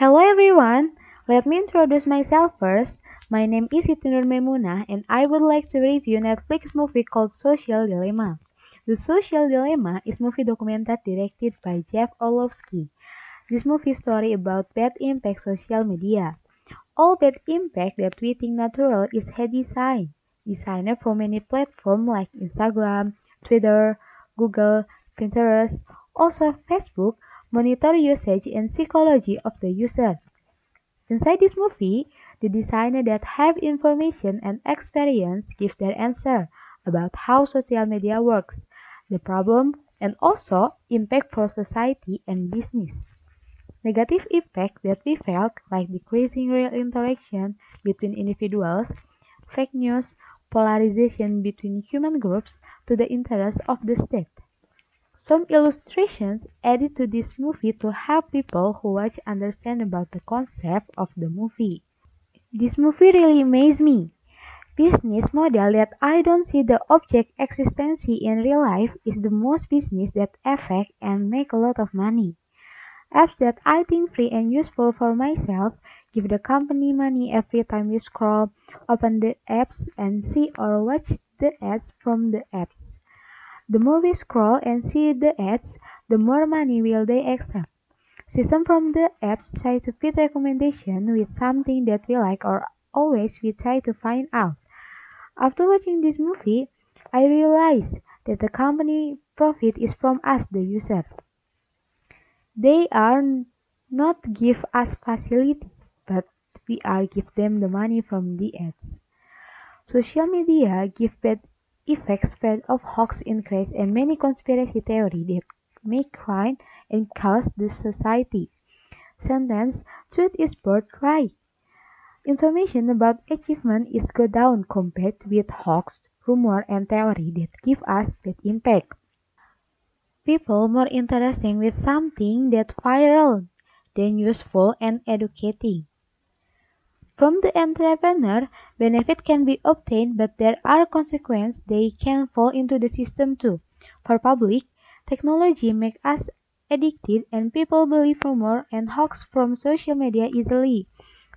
Hello everyone! Let me introduce myself first. My name is Siti Nur Memuna and I would like to review Netflix movie called Social Dilemma. The Social Dilemma is movie documentary directed by Jeff Orlowski. This movie story about bad impact social media. All bad impact that we think natural is head design. Designer for many platforms like Instagram, Twitter, Google, Pinterest, also Facebook monitor usage and psychology of the user. Inside this movie, the designer that have information and experience give their answer about how social media works, the problem, and also impact for society and business. Negative impact that we felt like decreasing real interaction between individuals, fake news, polarization between human groups to the interest of the state. Some illustrations added to this movie to help people who watch understand about the concept of the movie. This movie really amazed me. Business model that I don't see the object existency in real life is the most business that affect and make a lot of money. Apps that I think free and useful for myself give the company money every time you scroll, open the apps and see or watch the ads from the apps. The more we scroll and see the ads, the more money will they accept. System from the apps try to fit recommendation with something that we like or always we try to find out. After watching this movie, I realized that the company profit is from us the user. They are not give us facility, but we are give them the money from the ads. Social media give bad effects spread of hoax increase and many conspiracy theory that make crime and cause the society. Sentence, truth is birthright. Information about achievement is go down compared with hoax, rumor, and theory that give us bad impact. People more interesting with something that viral than useful and educating. From the entrepreneur, benefit can be obtained, but there are consequences they can fall into the system too. For public, technology makes us addicted and people believe rumor and hoax from social media easily.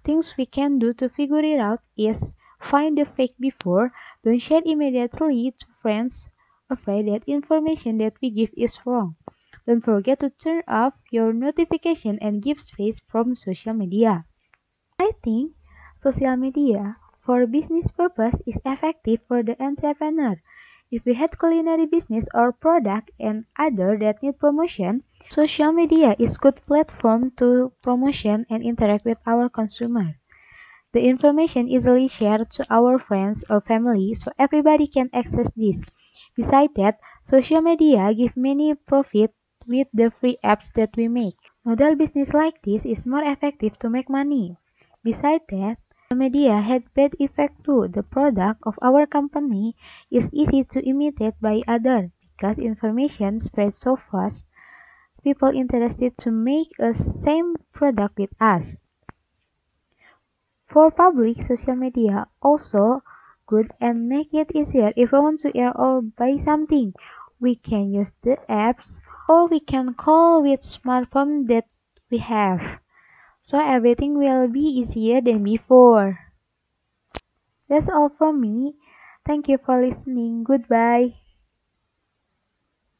Things we can do to figure it out is find the fake before, don't share immediately to friends afraid that information that we give is wrong. Don't forget to turn off your notification and give space from social media. I think Social media for business purpose is effective for the entrepreneur. If we had culinary business or product and other that need promotion, social media is good platform to promotion and interact with our consumer. The information easily shared to our friends or family so everybody can access this. Besides that, social media give many profit with the free apps that we make. Model business like this is more effective to make money. Besides that, media had bad effect too. The product of our company is easy to imitate by others because information spreads so fast. People interested to make a same product with us. For public, social media also good and make it easier if we want to earn or buy something. We can use the apps or we can call with smartphone that we have so everything will be easier than before. That's all from me. Thank you for listening. Goodbye.